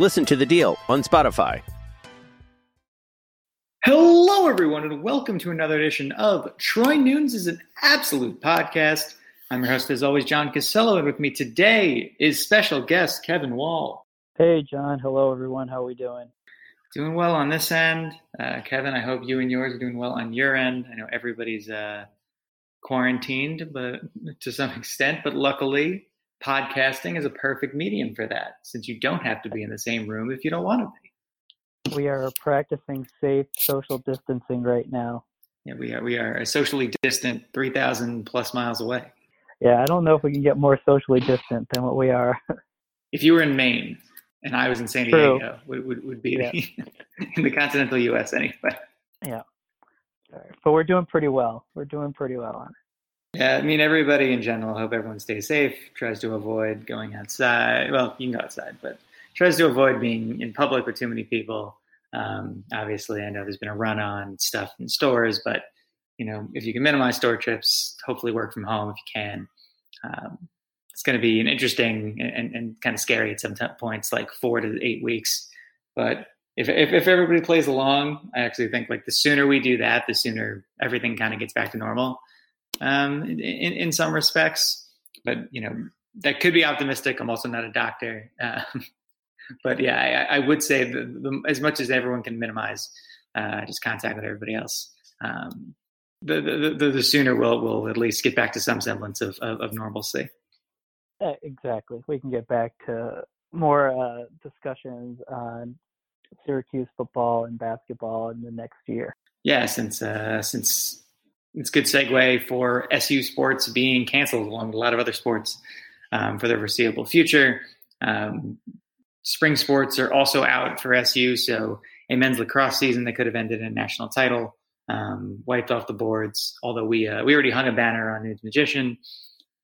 Listen to The Deal on Spotify. Hello, everyone, and welcome to another edition of Troy Nunes is an Absolute Podcast. I'm your host, as always, John Cassillo, and with me today is special guest Kevin Wall. Hey, John. Hello, everyone. How are we doing? Doing well on this end. Uh, Kevin, I hope you and yours are doing well on your end. I know everybody's uh, quarantined, but to some extent, but luckily, podcasting is a perfect medium for that, since you don't have to be in the same room if you don't want to be. We are practicing safe social distancing right now. Yeah, we are we are socially distant, three thousand plus miles away. Yeah, I don't know if we can get more socially distant than what we are. if you were in Maine and I was in San True. Diego, would would, would be Yeah. in the continental U.S. anyway. yeah. But we're doing pretty well. We're doing pretty well on it. Yeah, I mean everybody in general. Hope everyone stays safe. Tries to avoid going outside. Well, you can go outside, but tries to avoid being in public with too many people. Um, obviously, I know there's been a run on stuff in stores, but you know if you can minimize store trips, hopefully work from home if you can. Um, it's going to be an interesting and, and kind of scary at some t- points, like four to eight weeks. But if, if if everybody plays along, I actually think like the sooner we do that, the sooner everything kind of gets back to normal. Um, in, in some respects, but you know that could be optimistic. I'm also not a doctor, um, but yeah, I, I would say the, the, as much as everyone can minimize uh, just contact with everybody else, um, the, the, the the sooner we'll we'll at least get back to some semblance of of, of normalcy. Uh, exactly. We can get back to more uh, discussions on Syracuse football and basketball in the next year. Yeah, since uh, since it's a good segue for SU sports being canceled along with a lot of other sports um, for the foreseeable future. Um, spring sports are also out for SU, so a men's lacrosse season that could have ended in a national title um, wiped off the boards. Although we uh, we already hung a banner on Nunes Magician,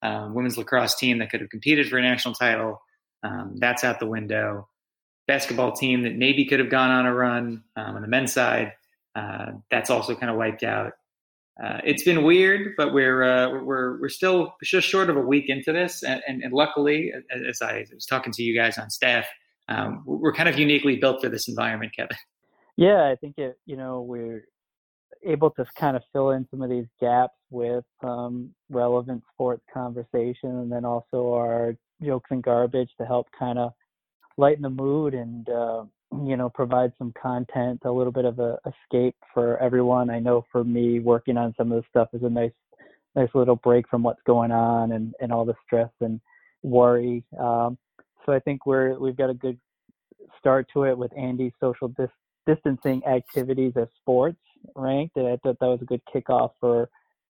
um, women's lacrosse team that could have competed for a national title. Um, that's out the window. Basketball team that maybe could have gone on a run um, on the men's side. Uh, that's also kind of wiped out. Uh, it's been weird, but we're uh, we're we're still just short of a week into this, and, and, and luckily, as I was talking to you guys on staff, um, we're kind of uniquely built for this environment, Kevin. Yeah, I think it. You know, we're able to kind of fill in some of these gaps with um, relevant sports conversation, and then also our jokes and garbage to help kind of lighten the mood and uh, you know provide some content, a little bit of a escape for everyone. I know for me, working on some of this stuff is a nice, nice little break from what's going on and and all the stress and worry. Um, so I think we're we've got a good start to it with Andy's social dis- distancing activities as sports ranked. And I thought that was a good kickoff for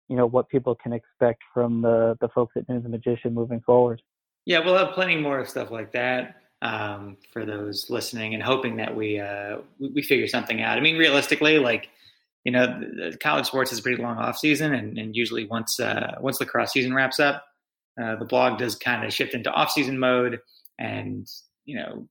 you know what people can expect from the the folks at Nunes Magician moving forward. Yeah, we'll have plenty more stuff like that um, for those listening and hoping that we, uh, we we figure something out. I mean, realistically, like you know, the, the college sports is a pretty long off season, and, and usually once uh, once lacrosse season wraps up, uh, the blog does kind of shift into off season mode, and you know,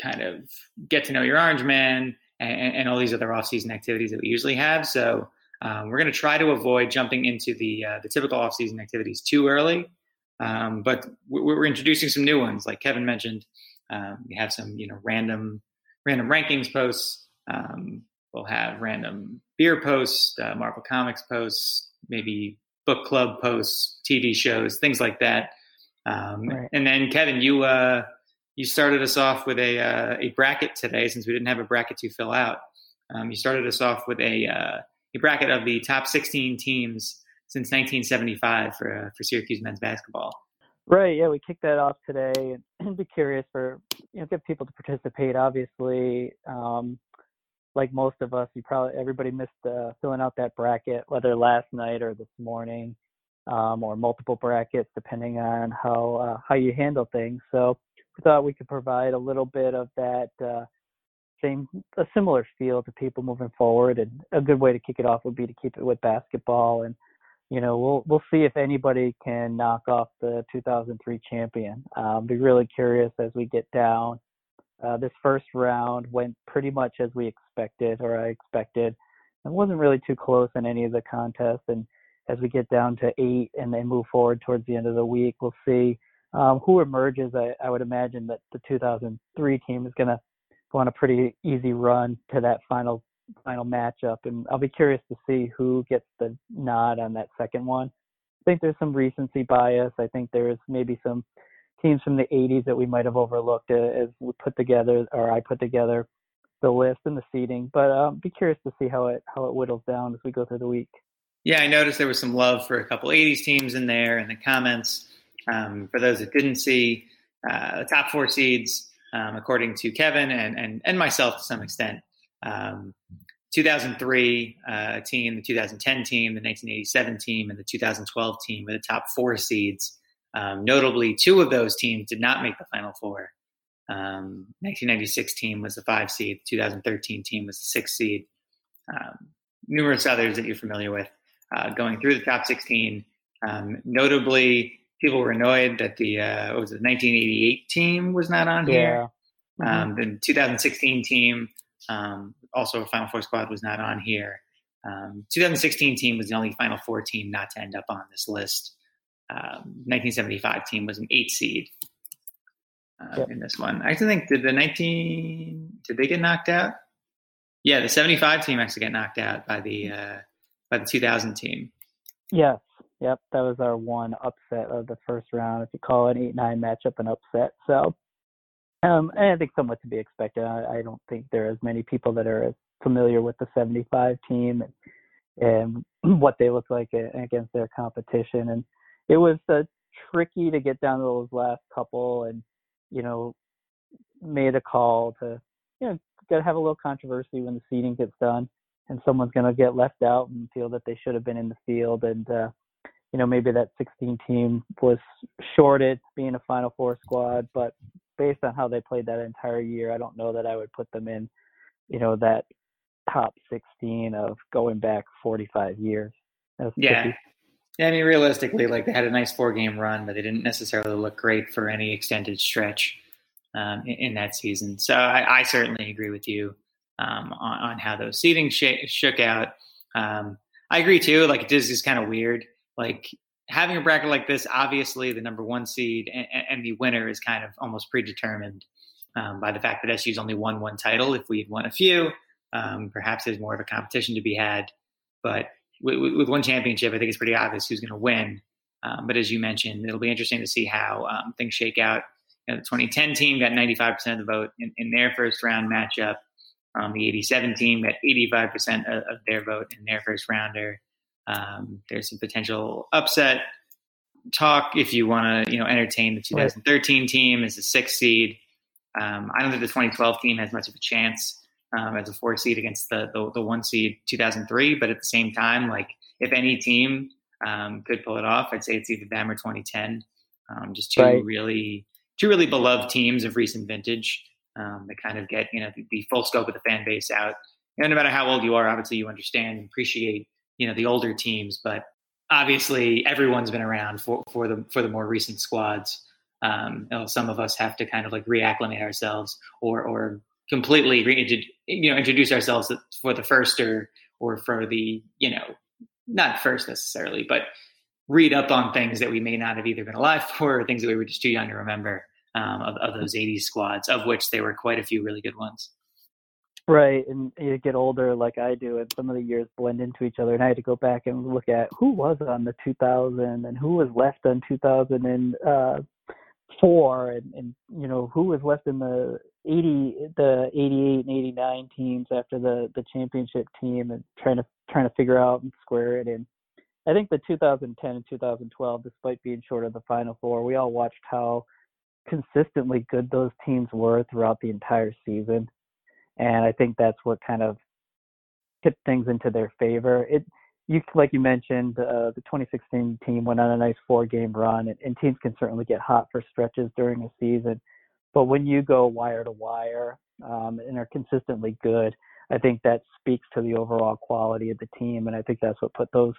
kind of get to know your Orange Man and, and all these other off season activities that we usually have. So. Um, we're going to try to avoid jumping into the uh, the typical off season activities too early, um, but we're, we're introducing some new ones, like Kevin mentioned. Um, we have some, you know, random random rankings posts. Um, we'll have random beer posts, uh, Marvel Comics posts, maybe book club posts, TV shows, things like that. Um, Right. And then Kevin, you uh, you started us off with a uh, a bracket today, since we didn't have a bracket to fill out. Um, you started us off with a uh, a bracket of the top 16 teams since 1975 for uh, for Syracuse men's basketball. Right. Yeah, we kicked that off today, and be curious for you know get people to participate. Obviously, um, like most of us, you probably everybody missed uh, filling out that bracket, whether last night or this morning, um, or multiple brackets, depending on how uh, how you handle things. So we thought we could provide a little bit of that uh, same a similar feel to people moving forward, and a good way to kick it off would be to keep it with basketball and you know, we'll we'll see if anybody can knock off the 2003 champion. Um, be really curious as we get down. Uh, this first round went pretty much as we expected, or I expected. It wasn't really too close in any of the contests. And as we get down to eight and then move forward towards the end of the week, we'll see um, who emerges. I, I would imagine that the 2003 team is going to go on a pretty easy run to that final final matchup, and I'll be curious to see who gets the nod on that second one. I think there's some recency bias. I think there's maybe some teams from the 80s that we might have overlooked as we put together, or I put together the list and the seating. But um, be curious to see how it how it whittles down as we go through the week. Yeah, I noticed there was some love for a couple 80s teams in there in the comments. Um, for those that didn't see, uh, the top four seeds, um, according to Kevin and, and, and myself to some extent, um, 2003 uh, team, the 2010 team, the 1987 team, and the 2012 team were the top four seeds. Um, notably, two of those teams did not make the Final Four. Um, 1996 team was the five seed. 2013 team was the six seed. Um, numerous others that you're familiar with uh, going through the top 16. Um, notably, people were annoyed that the uh, was it, the 1988 team was not on yeah. here. Mm-hmm. the 2016 team um, also, a Final Four squad was not on here. Um, 2016 team was the only Final Four team not to end up on this list. Um, 1975 team was an eight seed uh, yep. in this one. I actually think did the 19 did they get knocked out? Yeah, the 75 team actually got knocked out by the uh, by the 2000 team. Yes, yep, that was our one upset of the first round. If you call an eight nine matchup an upset, so um, and I think somewhat to be expected. I, I, don't think there are as many people that are as familiar with the 75 team and, and what they look like against their competition. And it was uh, tricky to get down to those last couple and, you know, made a call to, you know, got to have a little controversy when the seating gets done and someone's going to get left out and feel that they should have been in the field. And, uh, you know, maybe that 16 team was shorted being a Final Four squad, but based on how they played that entire year, I don't know that I would put them in, you know, that top 16 of going back 45 years. Yeah. Tricky. Yeah, I mean, realistically, like they had a nice four game run, but they didn't necessarily look great for any extended stretch um, in, in, that season. So I, I certainly agree with you um, on, on, how those seeding sh- shook out. Um, I agree too. Like it is just kind of weird. Like having a bracket like this, obviously the number one seed and, and the winner is kind of almost predetermined um, by the fact that SU's only won one title. If we had won a few, um, perhaps there's more of a competition to be had. But with, with one championship, I think it's pretty obvious who's going to win. Um, but as you mentioned, it'll be interesting to see how um, things shake out. You know, the 2010 team got 95% of the vote in, in their first round matchup. Um, the 87 team got 85% of, of their vote in their first rounder. Um, there's some potential upset talk if you want to, you know, entertain the 2013 team as a six seed. Um, I don't think the 2012 team has much of a chance um, as a four seed against the, the, the one seed 2003. But at the same time, like if any team um, could pull it off, I'd say it's either them or 2010. Um, just two right. really two really beloved teams of recent vintage um, that kind of get you know the, the, full scope of the fan base out. And no matter how old you are, obviously you understand and appreciate you know the older teams, but obviously everyone's been around for, for the for the more recent squads. Um, you know, some of us have to kind of like reacclimate ourselves or or completely you know introduce ourselves for the first or or for the you know not first necessarily, but read up on things that we may not have either been alive for or things that we were just too young to remember um, of, of those 80s squads, of which there were quite a few really good ones. Right, and you get older like I do, and some of the years blend into each other. And I had to go back and look at who was on the 2000 and who was left on 2003. Uh, four, and, and you know who was left in the 80, the 88 and 89 teams after the the championship team, and trying to trying to figure out and square it. And I think the 2010 and 2012, despite being short of the Final Four, we all watched how consistently good those teams were throughout the entire season, and I think that's what kind of tipped things into their favor. It you like you mentioned, uh, the 2016 team went on a nice four-game run, and, and teams can certainly get hot for stretches during a season. But when you go wire to wire um, and are consistently good, I think that speaks to the overall quality of the team, and I think that's what put those,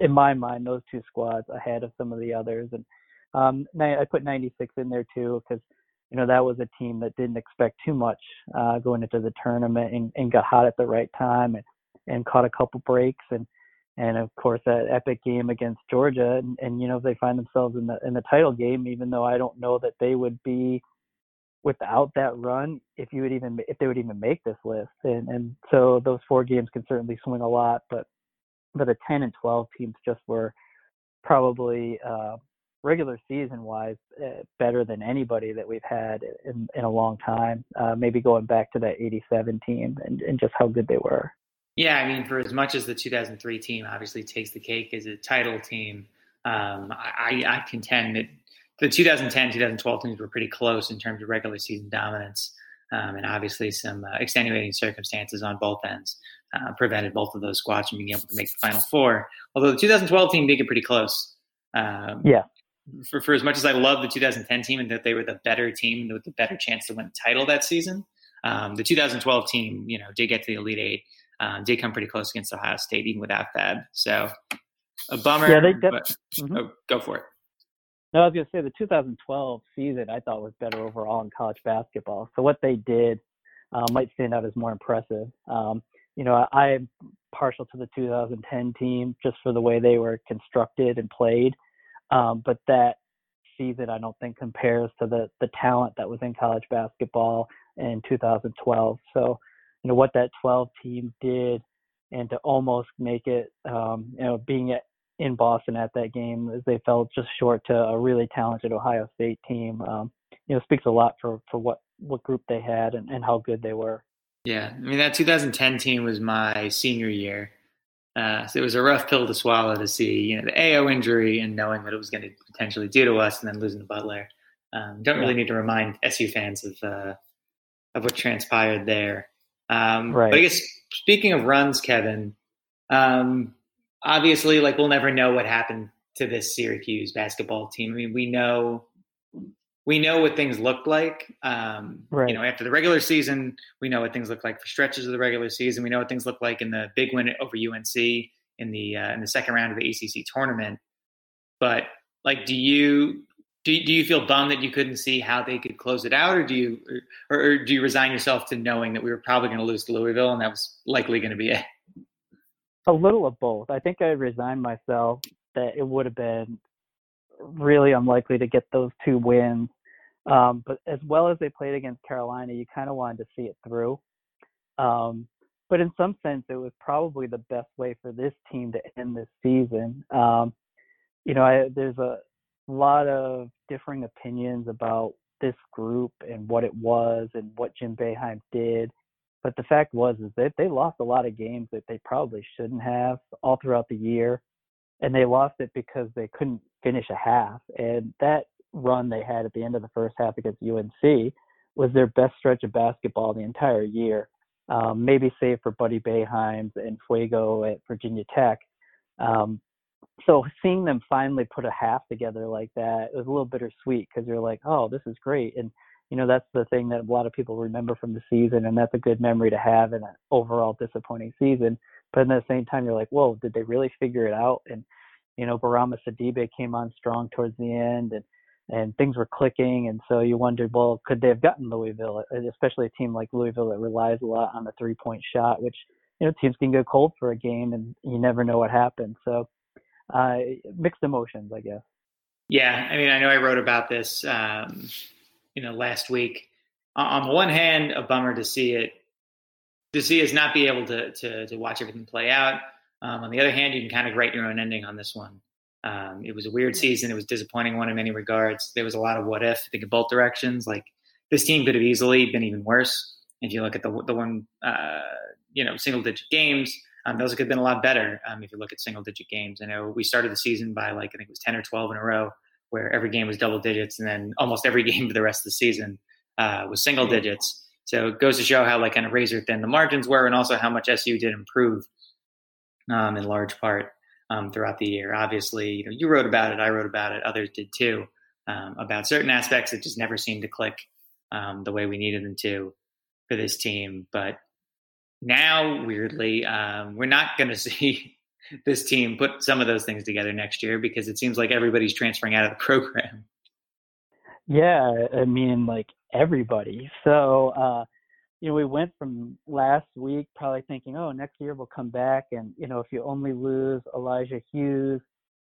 in my mind, those two squads ahead of some of the others. And um, I put 96 in there too because you know that was a team that didn't expect too much uh, going into the tournament and, and got hot at the right time and, and caught a couple breaks and and of course that epic game against Georgia and, and you know they find themselves in the in the title game even though I don't know that they would be without that run if you would even if they would even make this list. And and so those four games can certainly swing a lot but but the 10 and 12 teams just were probably uh regular season wise uh, better than anybody that we've had in in a long time uh maybe going back to that 87 team and and just how good they were yeah, I mean, for as much as the 2003 team obviously takes the cake as a title team, um, I, I, contend that the 2010 2012 teams were pretty close in terms of regular season dominance. Um, and obviously, some uh, extenuating circumstances on both ends uh, prevented both of those squads from being able to make the Final Four. Although the 2012 team did get pretty close. Um, yeah. For, for as much as I love the 2010 team and that they were the better team with the better chance to win the title that season, um, the 2012 team, you know, did get to the Elite Eight um, did come pretty close against Ohio State, even without Fab. So a bummer. Yeah, they. But, mm-hmm. oh, go for it. No, I was going to say the 2012 season I thought was better overall in college basketball. So what they did uh, might stand out as more impressive. Um, you know, I, am partial to the 2010 team just for the way they were constructed and played. Um, but that season I don't think compares to the the talent that was in college basketball in 2012. So you know what that 12 team did and to almost make it um, you know being at, in Boston at that game as they fell just short to a really talented Ohio State team um, you know speaks a lot for for what what group they had and, and how good they were. Yeah, I mean that 2010 team was my senior year. Uh, so it was a rough pill to swallow to see, you know, the AO injury and knowing what it was going to potentially do to us, and then losing to Butler. Um, don't really need to remind SU fans of uh, of what transpired there. Um, right. But I guess speaking of runs, Kevin, um, obviously, like we'll never know what happened to this Syracuse basketball team. I mean, we know we know what things look like. Um, right. You know, after the regular season, we know what things look like for stretches of the regular season. We know what things look like in the big win over UNC in the uh, in the second round of the ACC tournament. But like, do you do do you feel bummed that you couldn't see how they could close it out, or do you, or, or do you resign yourself to knowing that we were probably going to lose to Louisville and that was likely going to be it? A little of both. I think I resigned myself that it would have been really unlikely to get those two wins. Um, but as well as they played against Carolina, you kind of wanted to see it through. Um, but in some sense, it was probably the best way for this team to end this season. Um, you know, I, there's a lot of differing opinions about this group and what it was and what Jim Boeheim did. But the fact was is that they lost a lot of games that they probably shouldn't have all throughout the year. And they lost it because they couldn't finish a half. And that run they had at the end of the first half against UNC was their best stretch of basketball the entire year. Um, maybe save for Buddy Boeheim and Fuego at Virginia Tech. Um, so seeing them finally put a half together like that it was a little bittersweet because you're like, oh, this is great, and you know that's the thing that a lot of people remember from the season, and that's a good memory to have in an overall disappointing season. But at the same time, you're like, whoa, did they really figure it out? And you know, Bourama Sidibe came on strong towards the end, and and things were clicking, and so you wondered, well, could they have gotten Louisville, especially a team like Louisville that relies a lot on the three point shot, which you know teams can go cold for a game, and you never know what happens. So uh, mixed emotions, I guess. Yeah, I mean, I know I wrote about this, um, you know, last week. On the one hand, a bummer to see it, to see us not be able to to, to watch everything play out. Um, on the other hand, you can kind of write your own ending on this one. Um, it was a weird season. It was a disappointing one in many regards. There was a lot of what if. I think in both directions. Like this team could have easily been even worse. If you look at the the one, uh, you know, single digit games, um, those could have been a lot better. Um, if you look at single digit games, I know we started the season by like I think it was ten or twelve in a row, where every game was double digits, and then almost every game for the rest of the season uh, was single digits. So it goes to show how like kind of razor thin the margins were, and also how much SU did improve um, in large part um, throughout the year. Obviously, you know, you wrote about it, I wrote about it, others did too, um, about certain aspects that just never seemed to click um, the way we needed them to for this team. But now, weirdly, um, we're not going to see this team put some of those things together next year because it seems like everybody's transferring out of the program. Yeah, I mean, like everybody. So, uh, you know, we went from last week probably thinking, oh, next year we'll come back. And, you know, if you only lose Elijah Hughes,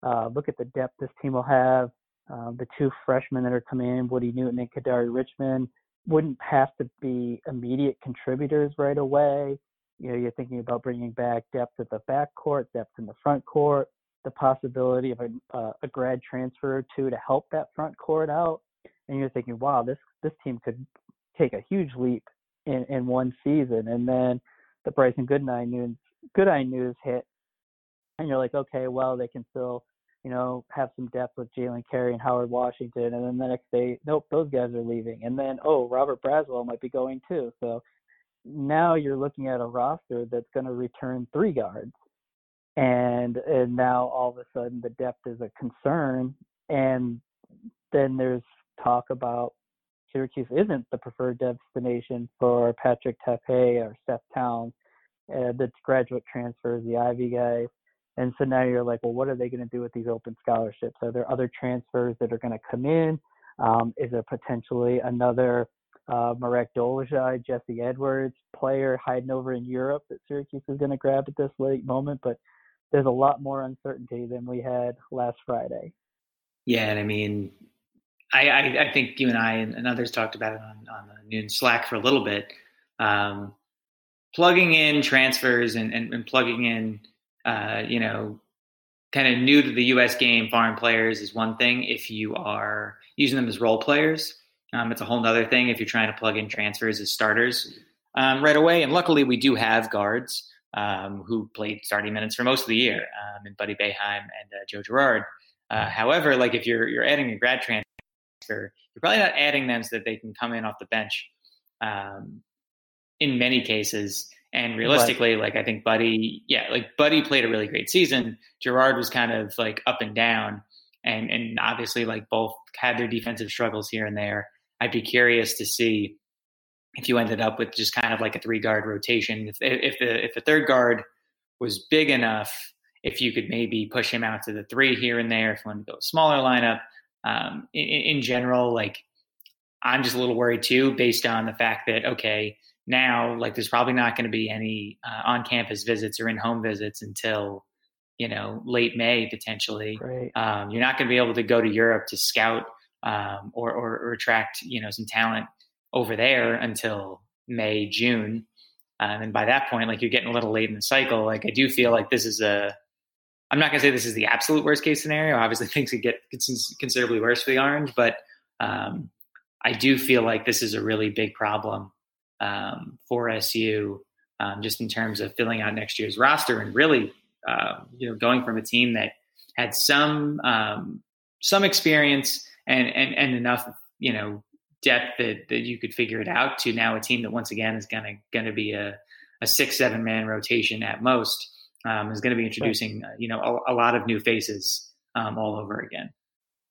uh, look at the depth this team will have. Uh, the two freshmen that are coming in, Woody Newton and Kadary Richmond, wouldn't have to be immediate contributors right away. You know, you're thinking about bringing back depth at the back court, depth in the front court, the possibility of a, uh, a grad transfer or two to help that front court out. And you're thinking, wow, this this team could take a huge leap in, in one season. And then the Brycen Goodine news, Goodine news hit, and you're like, okay, well, they can still, you know, have some depth with Jalen Carey and Howard Washington. And then the next day, nope, those guys are leaving. And then, oh, Robert Braswell might be going too. So now you're looking at a roster that's going to return three guards. And and now all of a sudden the depth is a concern. And then there's talk about Syracuse isn't the preferred destination for Patrick Tape or Seth Towns, uh, the graduate transfers, the Ivy guys. And so now you're like, well, what are they going to do with these open scholarships? Are there other transfers that are going to come in? Um, is there potentially another uh, Marek Dolezaj, Jesse Edwards player hiding over in Europe that Syracuse is going to grab at this late moment? But there's a lot more uncertainty than we had last Friday. Yeah, and I mean, I, I, I, think you and I and, others talked about it on, on the noon Slack for a little bit. Um, plugging in transfers and, and, and plugging in, uh, you know, kind of new to the U.S. game foreign players is one thing. If you are using them as role players, um, it's a whole other thing. If you're trying to plug in transfers as starters um, right away, and luckily we do have guards um, who played starting minutes for most of the year, um, and Buddy Boeheim and uh, Joe Girard. Uh, however, like if you're you're adding a grad transfer you're probably not adding them so that they can come in off the bench. Um, in many cases, and realistically, like I think Buddy, yeah, like Buddy played a really great season. Girard was kind of like up and down, and and obviously like both had their defensive struggles here and there. I'd be curious to see if you ended up with just kind of like a three guard rotation. If if the if the third guard was big enough, if you could maybe push him out to the three here and there, if you want to go a smaller lineup, um, in, in general, like I'm just a little worried too, based on the fact that okay, now like there's probably not going to be any uh, on-campus visits or in-home visits until you know late May potentially. Right. Um, you're not going to be able to go to Europe to scout um, or, or, or attract you know some talent over there until May June. Um, and by that point, like you're getting a little late in the cycle. Like I do feel like this is a I'm not going to say this is the absolute worst case scenario. Obviously, things could get considerably worse for the Orange, but um, I do feel like this is a really big problem um, for SU, um, just in terms of filling out next year's roster and really, uh, you know, going from a team that had some um, some experience and, and and enough, you know, depth that that you could figure it out to now a team that once again is going to going to be a a six seven man rotation at most um, is going to be introducing, uh, you know, a, a, lot of new faces um, all over again.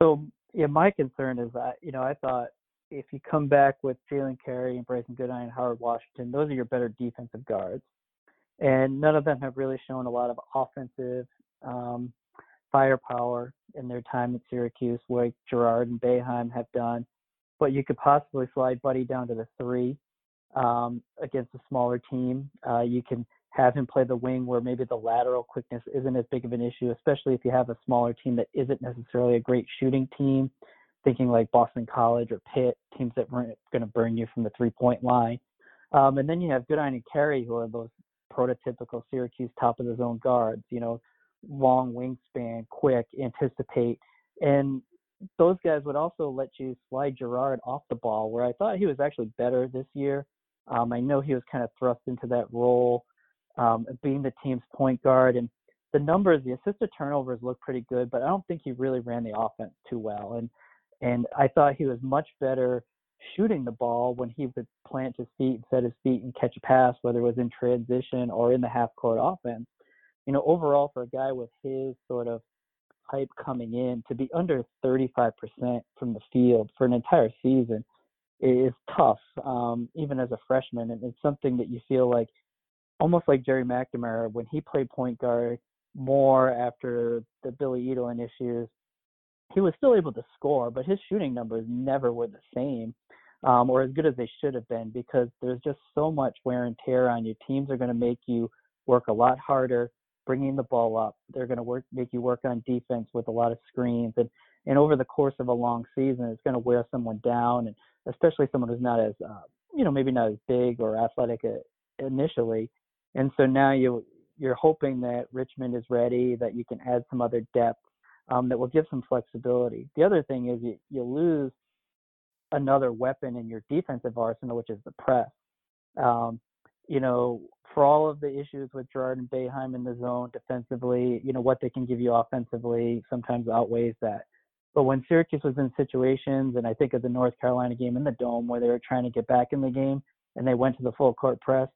So, yeah, my concern is that, you know, I thought if you come back with Jalen Carey and Brycen Goodine and Howard Washington, those are your better defensive guards. And none of them have really shown a lot of offensive um, firepower in their time at Syracuse, like Girard and Boeheim have done. But you could possibly slide Buddy down to the three um, against a smaller team. Uh, you can have him play the wing where maybe the lateral quickness isn't as big of an issue, especially if you have a smaller team that isn't necessarily a great shooting team, thinking like Boston College or Pitt, teams that weren't going to burn you from the three point line. Um, and then you have Goodine and Carey, who are those prototypical Syracuse top of the zone guards. You know, long wingspan, quick, anticipate, and those guys would also let you slide Girard off the ball, where I thought he was actually better this year. Um, I know he was kind of thrust into that role, um, being the team's point guard, and the numbers, the assisted turnovers look pretty good, but I don't think he really ran the offense too well. And and I thought he was much better shooting the ball when he would plant his feet and set his feet and catch a pass, whether it was in transition or in the half court offense. You know, overall for a guy with his sort of hype coming in to be under 35% from the field for an entire season is tough, um, even as a freshman. And it's something that you feel like almost like Gerry McNamara when he played point guard more after the Billy Edelin issues. He was still able to score, but his shooting numbers never were the same um, or as good as they should have been because there's just so much wear and tear on you. Teams are going to make you work a lot harder bringing the ball up. They're going to work make you work on defense with a lot of screens and and over the course of a long season, it's going to wear someone down and especially someone who's not as uh, you know maybe not as big or athletic uh, initially. And so now you you're hoping that Richmond is ready, that you can add some other depth um, that will give some flexibility. The other thing is you, you lose another weapon in your defensive arsenal, which is the press. Um, you know, for all of the issues with Girard and Boeheim in the zone defensively, you know, what they can give you offensively sometimes outweighs that. But when Syracuse was in situations, and I think of the North Carolina game in the dome where they were trying to get back in the game and they went to the full court press,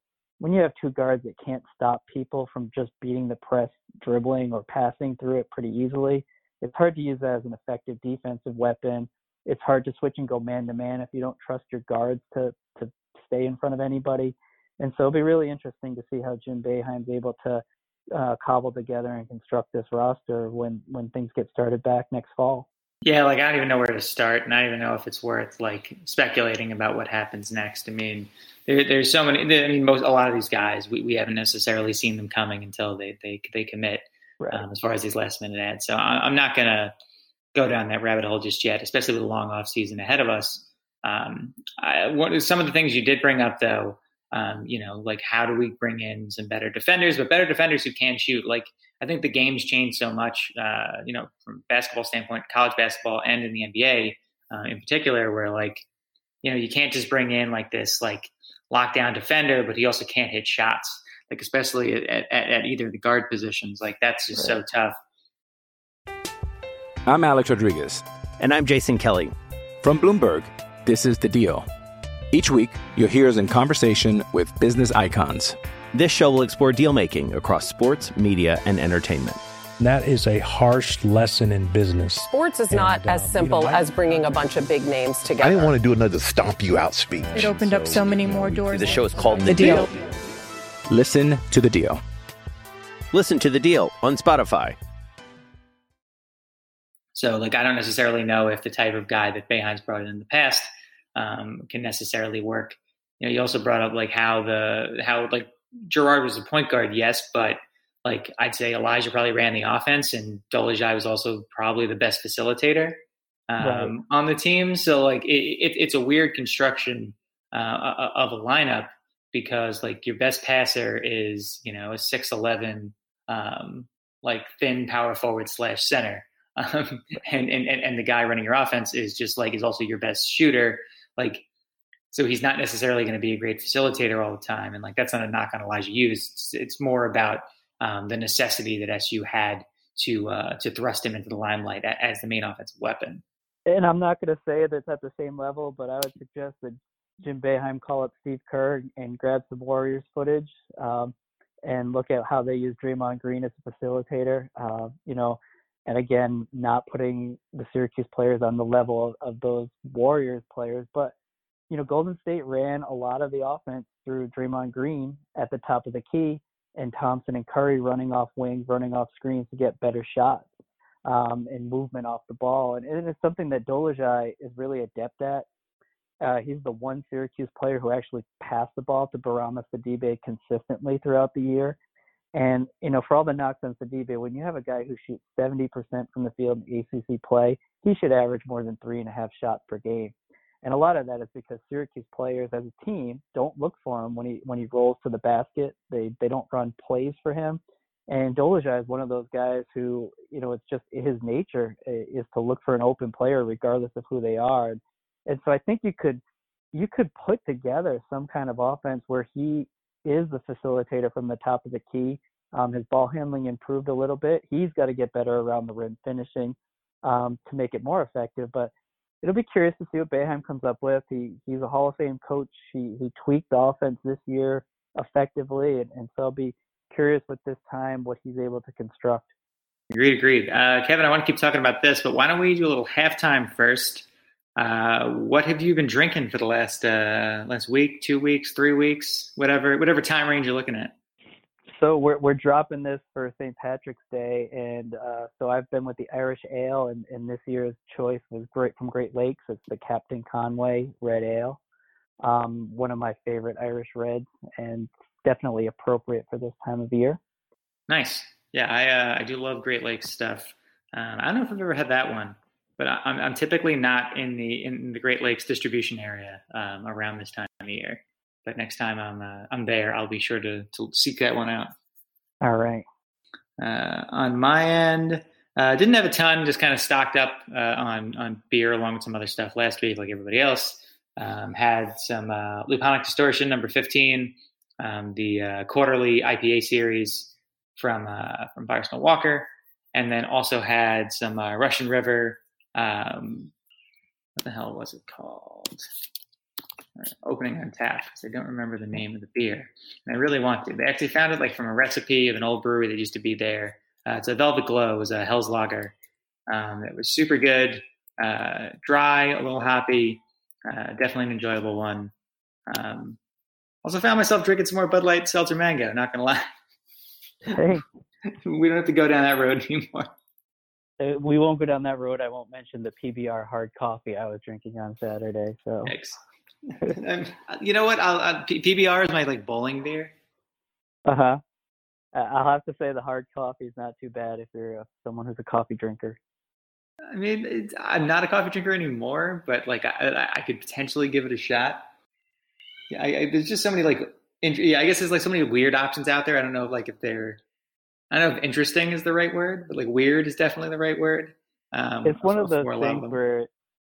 when you have two guards that can't stop people from just beating the press, dribbling, or passing through it pretty easily, it's hard to use that as an effective defensive weapon. It's hard to switch and go man to man if you don't trust your guards to to stay in front of anybody. And so it'll be really interesting to see how Jim Boeheim's able to uh, cobble together and construct this roster when when things get started back next fall. Yeah, like I don't even know where to start, and I don't even know if it's worth like speculating about what happens next. I mean, there, there's so many. I mean, most a lot of these guys we, we haven't necessarily seen them coming until they they they commit. Right. Um, as far as these last minute ads, so I, am not gonna go down that rabbit hole just yet, especially with a long off season ahead of us. Um, I, what, some of the things you did bring up though, um, you know, like how do we bring in some better defenders, but better defenders who can shoot. Like I think the game's changed so much, uh, you know, from basketball standpoint, college basketball, and in the NBA uh, in particular, where like, you know, you can't just bring in like this like lockdown defender, but he also can't hit shots. Like especially at, at, at either the guard positions, like that's just right. so tough. I'm Alex Rodriguez, and I'm Jason Kelly from Bloomberg. This is the Deal. Each week, you'll hear us in conversation with business icons. This show will explore deal making across sports, media, and entertainment. That is a harsh lesson in business. Sports is and, not as um, simple you know, as bringing a bunch of big names together. I didn't want to do another stomp you out speech. It opened so, up so many more doors. The show is called The, the deal. deal. Listen to the deal. Listen to the deal on Spotify. So, like, I don't necessarily know if the type of guy that Boeheim's brought in in the past um, can necessarily work. You know, you also brought up like how the how like Girard was a point guard, yes, but like I'd say Elijah probably ran the offense, and Dolezaj was also probably the best facilitator um, right. on the team. So like it, it, it's a weird construction uh, of a lineup because like your best passer is you know a six eleven um, like thin power forward slash center. Um, and, and and the guy running your offense is just like is also your best shooter. Like so he's not necessarily going to be a great facilitator all the time. And like that's not a knock on Elijah Hughes. It's, it's more about um, the necessity that SU had to uh, to thrust him into the limelight as the main offensive weapon. And I'm not going to say that it's at the same level, but I would suggest that Jim Boeheim call up Steve Kerr and grab some Warriors footage um, and look at how they use Draymond Green as a facilitator. Uh, you know, and again, not putting the Syracuse players on the level of, of those Warriors players, but you know, Golden State ran a lot of the offense through Draymond Green at the top of the key, and Thompson and Curry running off wings, running off screens to get better shots um, and movement off the ball. And it is something that Dolezaj is really adept at. Uh, he's the one Syracuse player who actually passed the ball to Bourama Sidibe consistently throughout the year. And, you know, for all the knocks on Sidibe, when you have a guy who shoots 70% from the field in ACC play, he should average more than three and a half shots per game. And a lot of that is because Syracuse players as a team don't look for him when he when he rolls to the basket. They they don't run plays for him. And Dolezaj is one of those guys who, you know, it's just his nature is to look for an open player regardless of who they are. And so I think you could you could put together some kind of offense where he is the facilitator from the top of the key. Um, his ball handling improved a little bit. He's got to get better around the rim finishing um, to make it more effective. But it'll be curious to see what Boeheim comes up with. He he's a Hall of Fame coach. He he tweaked the offense this year effectively, and, and so I'll be curious with this time what he's able to construct. Agreed, agreed. Uh, Kevin, I want to keep talking about this, but why don't we do a little halftime first? Uh, what have you been drinking for the last uh, last week, two weeks, three weeks, whatever whatever time range you're looking at? So we're we're dropping this for St. Patrick's Day, and uh, so I've been with the Irish Ale, and, and this year's choice was great from Great Lakes. It's the Captain Conway Red Ale, um, one of my favorite Irish reds, and definitely appropriate for this time of year. Nice. Yeah, I uh, I do love Great Lakes stuff. Um, I don't know if I've ever had that one, but I, am I'm typically not in the in the Great Lakes distribution area um, around this time of year. But next time I'm uh, I'm there, I'll be sure to to seek that one out. All right. Uh, on my end, uh, didn't have a ton. Just kind of stocked up uh, on on beer along with some other stuff last week, like everybody else. Um, had some uh, Luponic Distortion number 15 um, the uh, quarterly IPA series from uh, from Firestone Walker, and then also had some uh, Russian River. Um, what the hell was it called? Opening on tap because I don't remember the name of the beer. And I really want to. They actually found it like from a recipe of an old brewery that used to be there. Uh, it's a Velvet Glow. It was a Helles Lager. Um, it was super good, uh, dry, a little hoppy. Uh, definitely an enjoyable one. Um, also found myself drinking some more Bud Light Seltzer Mango. Not gonna lie. Hey, we don't have to go down that road anymore. Uh, we won't go down that road. I won't mention the PBR hard coffee I was drinking on Saturday. So, um, you know what? I'll, I'll, PBR is my like bowling beer. Uh huh. I'll have to say the hard coffee is not too bad if you're uh, someone who's a coffee drinker. I mean, I'm not a coffee drinker anymore, but like I, I could potentially give it a shot. Yeah, I, I, there's just so many like, int- yeah, I guess there's like so many weird options out there. I don't know if like if they're, I don't know if interesting is the right word, but like weird is definitely the right word. Um, it's one of those things where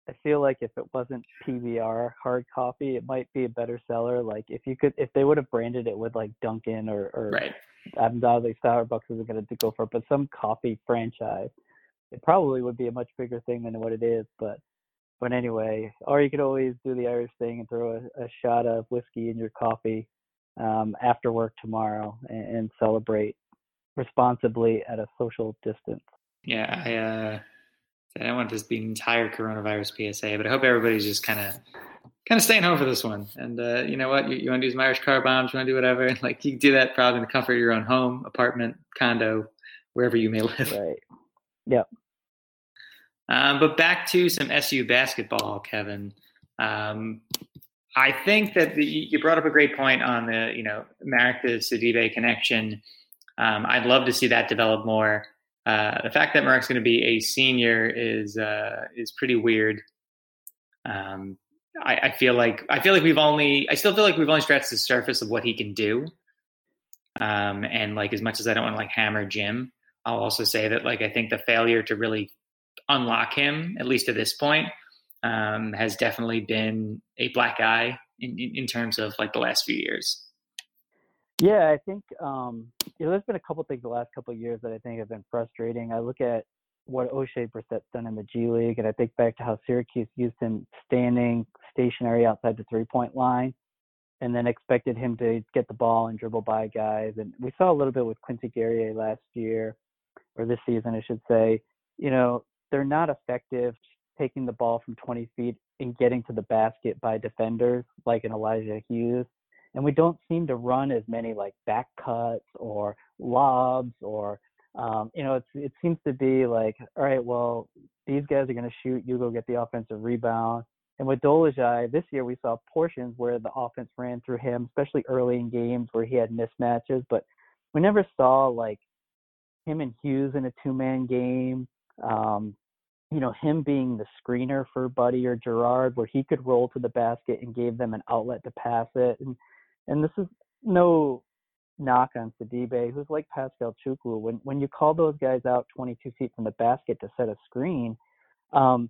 I feel like if it wasn't PBR hard coffee, it might be a better seller. Like if you could, if they would have branded it with like Dunkin' or, or right. undoubtedly Starbucks isn't going to go for it, but some coffee franchise, it probably would be a much bigger thing than what it is. But but anyway, or you could always do the Irish thing and throw a, a shot of whiskey in your coffee um, after work tomorrow and, and, celebrate responsibly at a social distance. Yeah, I, uh, I don't want this to be an entire coronavirus PSA, but I hope everybody's just kind of kind of staying home for this one. And uh, you know what? You, you want to do some Irish car bombs, you want to do whatever. Like you can do that probably in the comfort of your own home, apartment, condo, wherever you may live. Right. Yep. Um, but back to some SU basketball, Kevin. Um, I think that the, you brought up a great point on the you know Marek to Sidibe connection. Um, I'd love to see that develop more. Uh, the fact that Marek's going to be a senior is uh, is pretty weird. Um, I, I, feel like I feel like we've only I still feel like we've only scratched the surface of what he can do. Um, and like as much as I don't want to like hammer Jim, I'll also say that like I think the failure to really unlock him, at least to this point, um, has definitely been a black eye in, in, in, terms of like the last few years. Yeah, I think um, you know, there's been a couple things the last couple years that I think have been frustrating. I look at what Oshae Brissett's done in the G League, and I think back to how Syracuse used him standing stationary outside the three point line and then expected him to get the ball and dribble by guys. And we saw a little bit with Quincy Guerrier last year, or this season, I should say. You know, they're not effective taking the ball from 20 feet and getting to the basket by defenders like an Elijah Hughes. And we don't seem to run as many like back cuts or lobs or, um, you know, it's, it seems to be like, all right, well, these guys are going to shoot, you go get the offensive rebound. And with Dolezaj, this year we saw portions where the offense ran through him, especially early in games where he had mismatches. But we never saw like him and Hughes in a two man game um, you know, him being the screener for Buddy or Girard, where he could roll to the basket and gave them an outlet to pass it. And and this is no knock on Sidibe, who's like Pascal Chukwu. When when you call those guys out 22 feet from the basket to set a screen, um,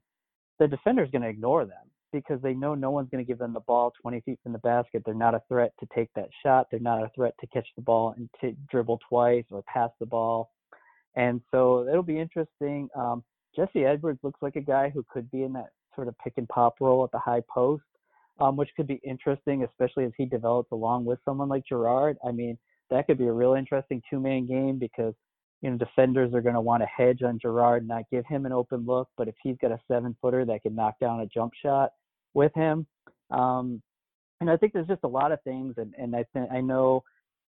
the defender's going to ignore them because they know no one's going to give them the ball 20 feet from the basket. They're not a threat to take that shot. They're not a threat to catch the ball and to dribble twice or pass the ball. And so it'll be interesting. Um, Jesse Edwards looks like a guy who could be in that sort of pick and pop role at the high post, um, which could be interesting, especially as he develops along with someone like Girard. I mean, that could be a real interesting two man game because you know defenders are going to want to hedge on Girard and not give him an open look. But if he's got a seven footer that can knock down a jump shot with him, um, and I think there's just a lot of things. And and I think I know.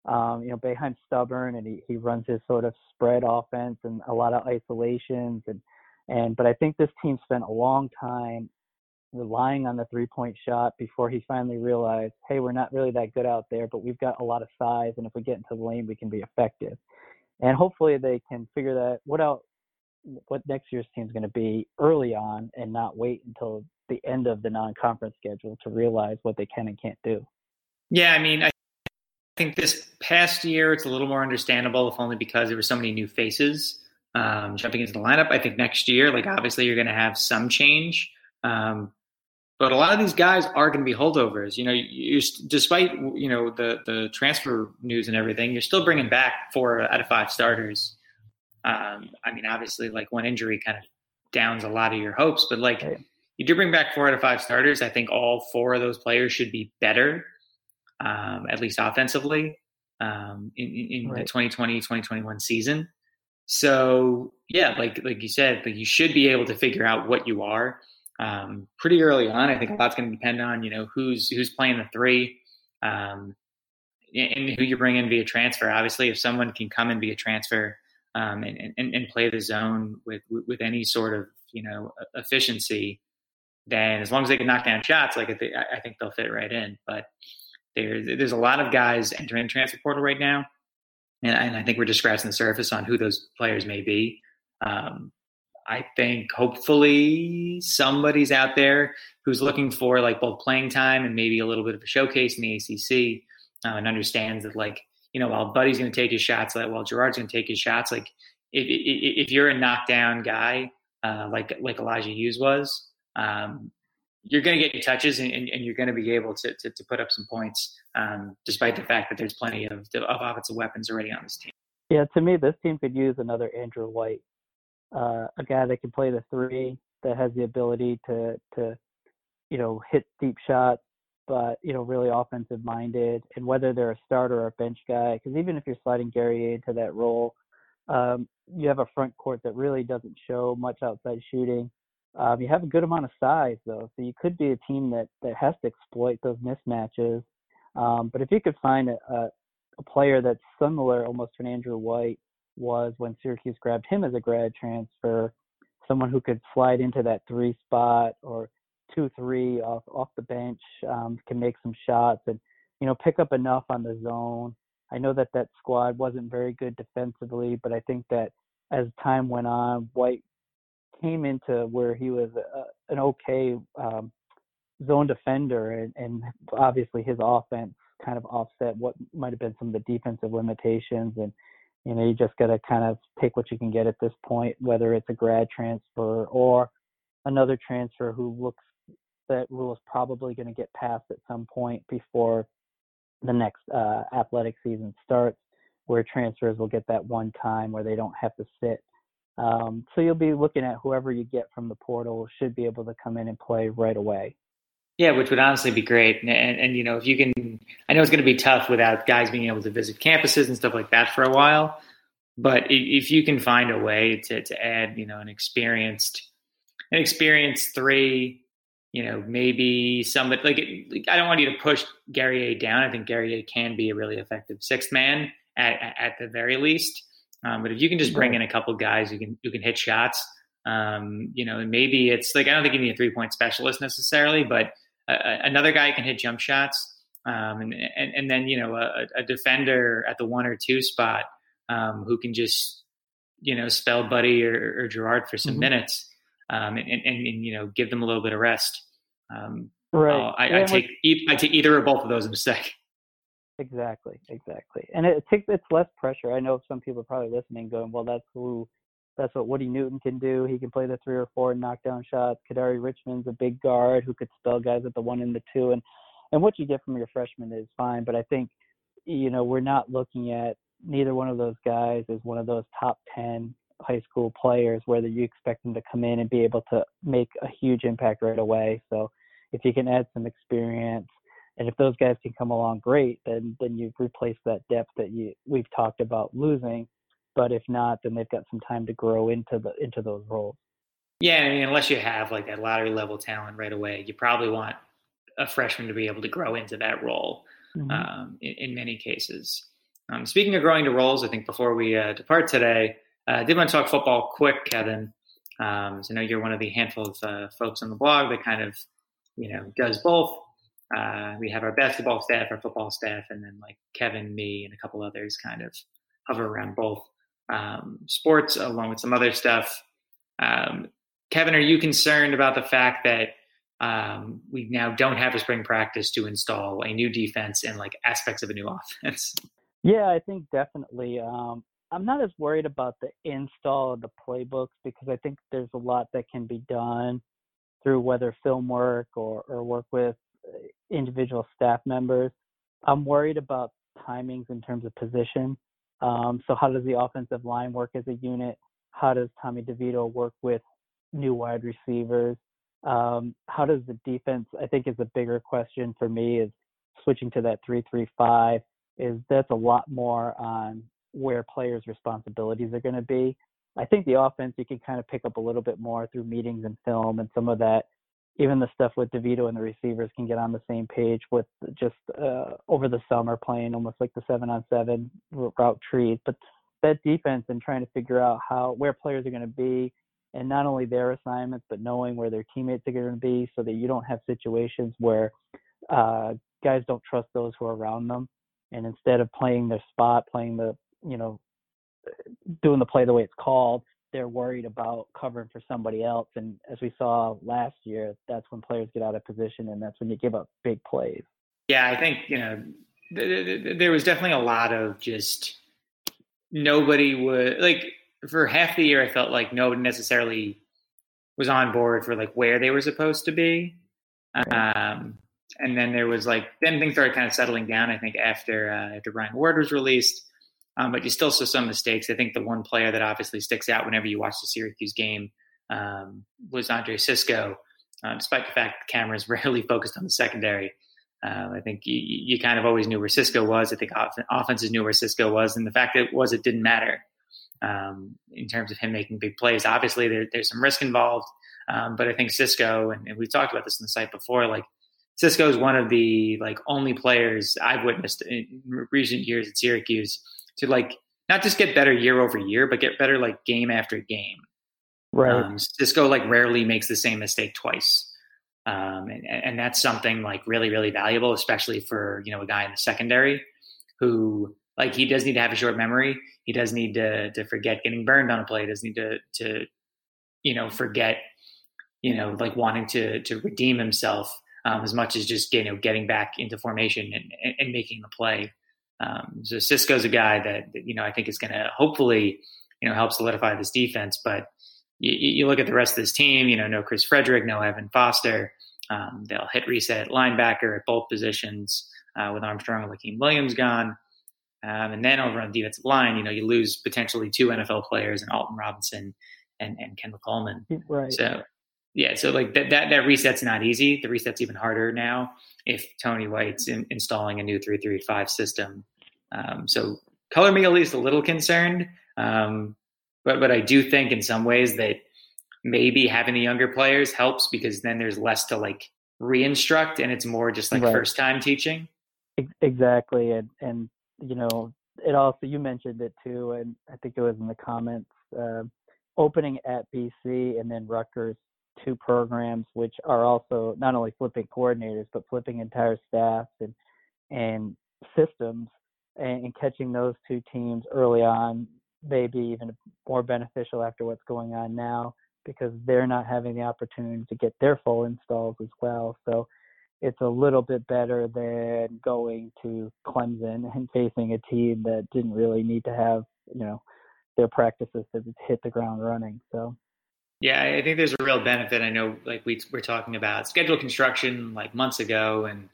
Um, you know, Boeheim's stubborn and he, he runs his sort of spread offense and a lot of isolations and and but I think this team spent a long time relying on the three point shot before he finally realized, hey, we're not really that good out there, but we've got a lot of size, and if we get into the lane, we can be effective. And hopefully they can figure that what out what next year's team is going to be early on and not wait until the end of the non-conference schedule to realize what they can and can't do. Yeah, I mean, I think this past year it's a little more understandable, if only because there were so many new faces um, jumping into the lineup. I think next year, like obviously, you're going to have some change. Um, but a lot of these guys are going to be holdovers. You know, you despite you know the the transfer news and everything, you're still bringing back four out of five starters. Um, I mean, obviously, like one injury kind of downs a lot of your hopes, but like you do bring back four out of five starters. I think all four of those players should be better, um, at least offensively, um, in, in right. the 2020-2021 season. So yeah, like like you said, like you should be able to figure out what you are um, pretty early on. I think a lot's going to depend on you know who's who's playing the three, um, and who you bring in via transfer. Obviously, if someone can come in via transfer um, and, and, and play the zone with with any sort of you know efficiency, then as long as they can knock down shots, like I think they'll fit right in. But there's there's a lot of guys entering the transfer portal right now, and, and I think we're just scratching the surface on who those players may be. Um, I think hopefully somebody's out there who's looking for like both playing time and maybe a little bit of a showcase in the ACC uh, and understands that like you know while Buddy's going to take his shots, like while Gerard's going to take his shots, like if, if, if you're a knockdown guy uh, like like Elijah Hughes was, um, you're going to get your touches and, and, and you're going to be able to, to, to put up some points, um, despite the fact that there's plenty of, of offensive weapons already on this team. Yeah, to me, this team could use another Andrew White uh, a guy that can play the three, that has the ability to to you know hit deep shots, but you know really offensive minded. And whether they're a starter or a bench guy, because even if you're sliding Gary into that role, um, you have a front court that really doesn't show much outside shooting. Um, you have a good amount of size though, so you could be a team that that has to exploit those mismatches. Um, but if you could find a, a, a player that's similar almost to an Andrew White was when Syracuse grabbed him as a grad transfer, someone who could slide into that three spot or two three off off the bench, um, can make some shots and you know pick up enough on the zone. I know that that squad wasn't very good defensively, but I think that as time went on, White came into where he was a, an okay um, zone defender, and, and obviously his offense kind of offset what might have been some of the defensive limitations and you know, you just got to kind of take what you can get at this point, whether it's a grad transfer or another transfer who looks that rule is probably going to get passed at some point before the next uh, athletic season starts, where transfers will get that one time where they don't have to sit. Um, so you'll be looking at whoever you get from the portal should be able to come in and play right away. Yeah, which would honestly be great. And, and, and, you know, if you can, I know it's going to be tough without guys being able to visit campuses and stuff like that for a while. But if you can find a way to, to add, you know, an experienced, an experienced three, you know, maybe somebody like, like I don't want you to push Guerrier down. I think Guerrier can be a really effective sixth man at, at the very least. Um, but if you can just bring in a couple guys who can who can hit shots, um, you know, and maybe it's like I don't think you need a three point specialist necessarily, but another guy can hit jump shots, um, and, and, and then you know a, a, defender at the one or two spot um, who can just you know spell Buddy or, or Girard for some mm-hmm. minutes, um, and, and, and, you know give them a little bit of rest. Um, right. I, I, take I take either or both of those in a sec. Exactly, exactly. And it takes it's less pressure. I know some people are probably listening going, well, that's who, that's what Woody Newton can do. He can play the three or four knockdown shots. Kadary Richmond's a big guard who could spell guys at the one and the two. And and what you get from your freshman is fine. But I think, you know, we're not looking at neither one of those guys as one of those top ten high school players whether you expect them to come in and be able to make a huge impact right away. So if you can add some experience and if those guys can come along, great. Then then you've replaced that depth that you we've talked about losing. But if not, then they've got some time to grow into the into those roles. Yeah, I mean, unless you have like that lottery level talent right away, you probably want a freshman to be able to grow into that role. Mm-hmm. Um, in, in, many cases. Um, speaking of growing to roles, I think before we uh, depart today, uh, I did want to talk football quick, Kevin. Um, so I know you're one of the handful of uh, folks on the blog that kind of, you know, does both. Uh, we have our basketball staff, our football staff, and then like Kevin, me, and a couple others kind of hover around both um, sports along with some other stuff. Um, Kevin, are you concerned about the fact that um, we now don't have a spring practice to install a new defense and like aspects of a new offense? Yeah, I think definitely. Um, I'm not as worried about the install of the playbooks because I think there's a lot that can be done through whether film work or, or work with individual staff members. I'm worried about timings in terms of position. Um, so how does the offensive line work as a unit? How does Tommy DeVito work with new wide receivers? Um, how does the defense? I think is a bigger question for me. Is switching to that three-three-five. Is that's a lot more on where players' responsibilities are going to be. I think the offense you can kind of pick up a little bit more through meetings and film and some of that even the stuff with DeVito and the receivers can get on the same page with just uh, over the summer playing almost like the seven on seven route trees. But that defense and trying to figure out how where players are going to be and not only their assignments but knowing where their teammates are going to be so that you don't have situations where uh, guys don't trust those who are around them and instead of playing their spot, playing the you know doing the play the way it's called, they're worried about covering for somebody else. And as we saw last year, that's when players get out of position and that's when you give up big plays. Yeah, I think, you know, th- th- there was definitely a lot of just nobody would like for half the year. I felt like nobody necessarily was on board for like where they were supposed to be. Um, and then there was like then things started kind of settling down. I think after uh, after Brian Ward was released, um, but you still saw some mistakes. I think the one player that obviously sticks out whenever you watch the Syracuse game um, was Andre Cisco, uh, despite the fact the cameras rarely focused on the secondary. Uh, I think you, you, kind of always knew where Cisco was. I think off- offenses knew where Cisco was, and the fact that it was it didn't matter um, in terms of him making big plays. Obviously, there, there's some risk involved, um, but I think Cisco, and, and we talked about this in the site before, like Cisco is one of the like only players I've witnessed in recent years at Syracuse to like not just get better year over year, but get better like game after game. Right. Um, Cisco like rarely makes the same mistake twice. Um, and, and that's something like really, really valuable, especially for, you know, a guy in the secondary who like he does need to have a short memory. He does need to, to forget getting burned on a play. He does need to, to, you know, forget, you know, like wanting to, to redeem himself um, as much as just, you know, getting back into formation and, and, and making the play. Um, so Cisco's a guy that, you know I think is going to hopefully you know help solidify this defense. But you, you, look at the rest of this team. You know, no Chris Fredrick, no Evan Foster. Um, they'll hit reset linebacker at both positions uh, with Armstrong and Lakiem Williams gone. Um, and then over on the defensive line, you know, you lose potentially two NFL players and Alton Robinson and, and Kendall Coleman. Right. So, yeah, so like that, that, that reset's not easy. The reset's even harder now if Tony White's in, installing a new 335 system. Um, so color me at least a little concerned. Um, but, but I do think in some ways that maybe having the younger players helps because then there's less to like re-instruct and it's more just like right. first time teaching. Exactly. And, and, you know, it also, you mentioned it too, and I think it was in the comments, uh, opening at BC and then Rutgers two programs, which are also not only flipping coordinators but flipping entire staffs and and systems, and, and catching those two teams early on may be even more beneficial after what's going on now because they're not having the opportunity to get their full installs as well. So it's a little bit better than going to Clemson and facing a team that didn't really need to have, you know, their practices to hit the ground running. So, yeah, I think there's a real benefit. I know, like we were talking about schedule construction like months ago, and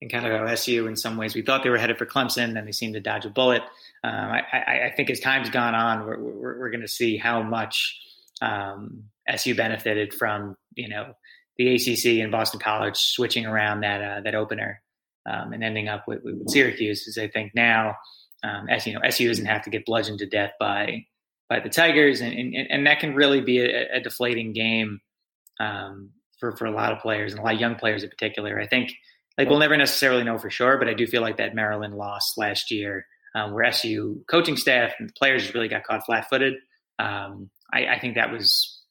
and kind of how SU in some ways we thought they were headed for Clemson, then they seemed to dodge a bullet. Um, I, I, think as time's gone on, we're we're, we're going to see how much um, SU benefited from you know the ACC and Boston College switching around that uh, that opener um, and ending up with, with Syracuse. Because I think now, um, as you know, SU doesn't have to get bludgeoned to death by by the Tigers, and and, and that can really be a, a deflating game um, for for a lot of players and a lot of young players in particular. I think like we'll never necessarily know for sure, but I do feel like that Maryland loss last year, um, where SU coaching staff and players really got caught flat footed. Um, I, I think that was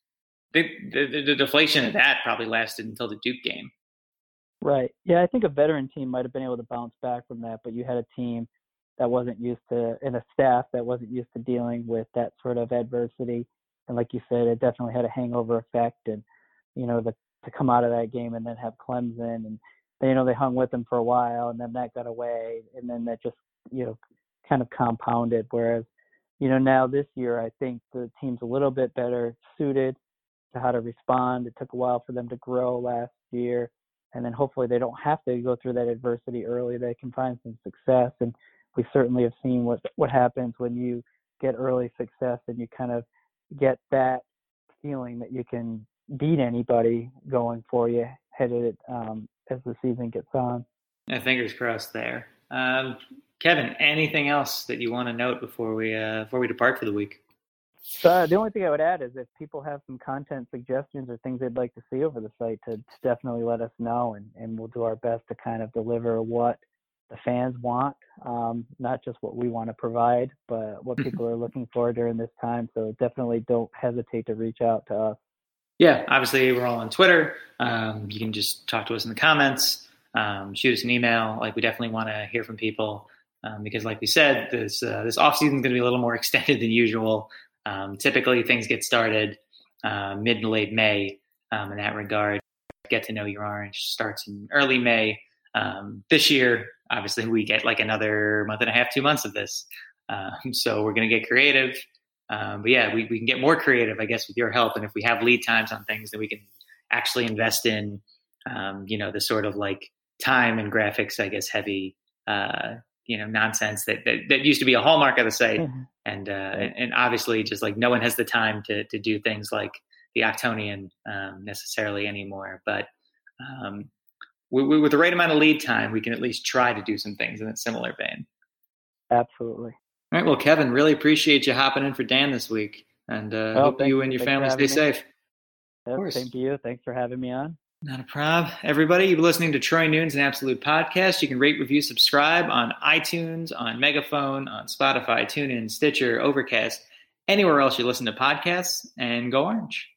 the, the, the deflation of that probably lasted until the Duke game. Right. Yeah, I think a veteran team might have been able to bounce back from that, but you had a team that wasn't used to, and a staff that wasn't used to dealing with that sort of adversity. And like you said, it definitely had a hangover effect. And you know, the, to come out of that game and then have Clemson, and you know they hung with them for a while, and then that got away, and then that just you know kind of compounded. Whereas you know now this year, I think the team's a little bit better suited to how to respond. It took a while for them to grow last year, and then hopefully they don't have to go through that adversity early. They can find some success, and we certainly have seen what what happens when you get early success and you kind of get that feeling that you can beat anybody going for you headed um, as the season gets on. Yeah, fingers crossed there. Um, Kevin, anything else that you want to note before we uh, before we depart for the week? Uh, the only thing I would add is if people have some content suggestions or things they'd like to see over the site, to, to definitely let us know, and, and we'll do our best to kind of deliver what the fans want, um, not just what we want to provide, but what people are looking for during this time. So definitely don't hesitate to reach out to us. Yeah, obviously we're all on Twitter. Um, you can just talk to us in the comments, um, shoot us an email. Like we definitely want to hear from people um, because, like we said, this uh, this off season is going to be a little more extended than usual. Um, typically, things get started uh, mid to late May um, in that regard. Get to know your orange starts in early May. Um, this year, obviously, we get like another month and a half, two months of this. So we're going to get creative. Um, but yeah, we, we can get more creative, I guess, with your help. And if we have lead times on things, then we can actually invest in, um, you know, the sort of like time and graphics, I guess, heavy uh, you know nonsense that, that, that used to be a hallmark of the site. Mm-hmm. and, uh, and, and obviously just like no one has the time to to do things like the octonian um, necessarily anymore. But um, we, we, with the right amount of lead time we can at least try to do some things in a similar vein. Absolutely all right well kevin really appreciate you hopping in for dan this week and uh, oh, hope you and your family stay safe yep, of course. same to you thanks for having me on not a problem. Everybody, you've been listening to Troy Nunes and Absolute Podcast. You can rate, review, subscribe on iTunes, on Megaphone, on Spotify, TuneIn, Stitcher, Overcast, anywhere else you listen to podcasts, and go orange.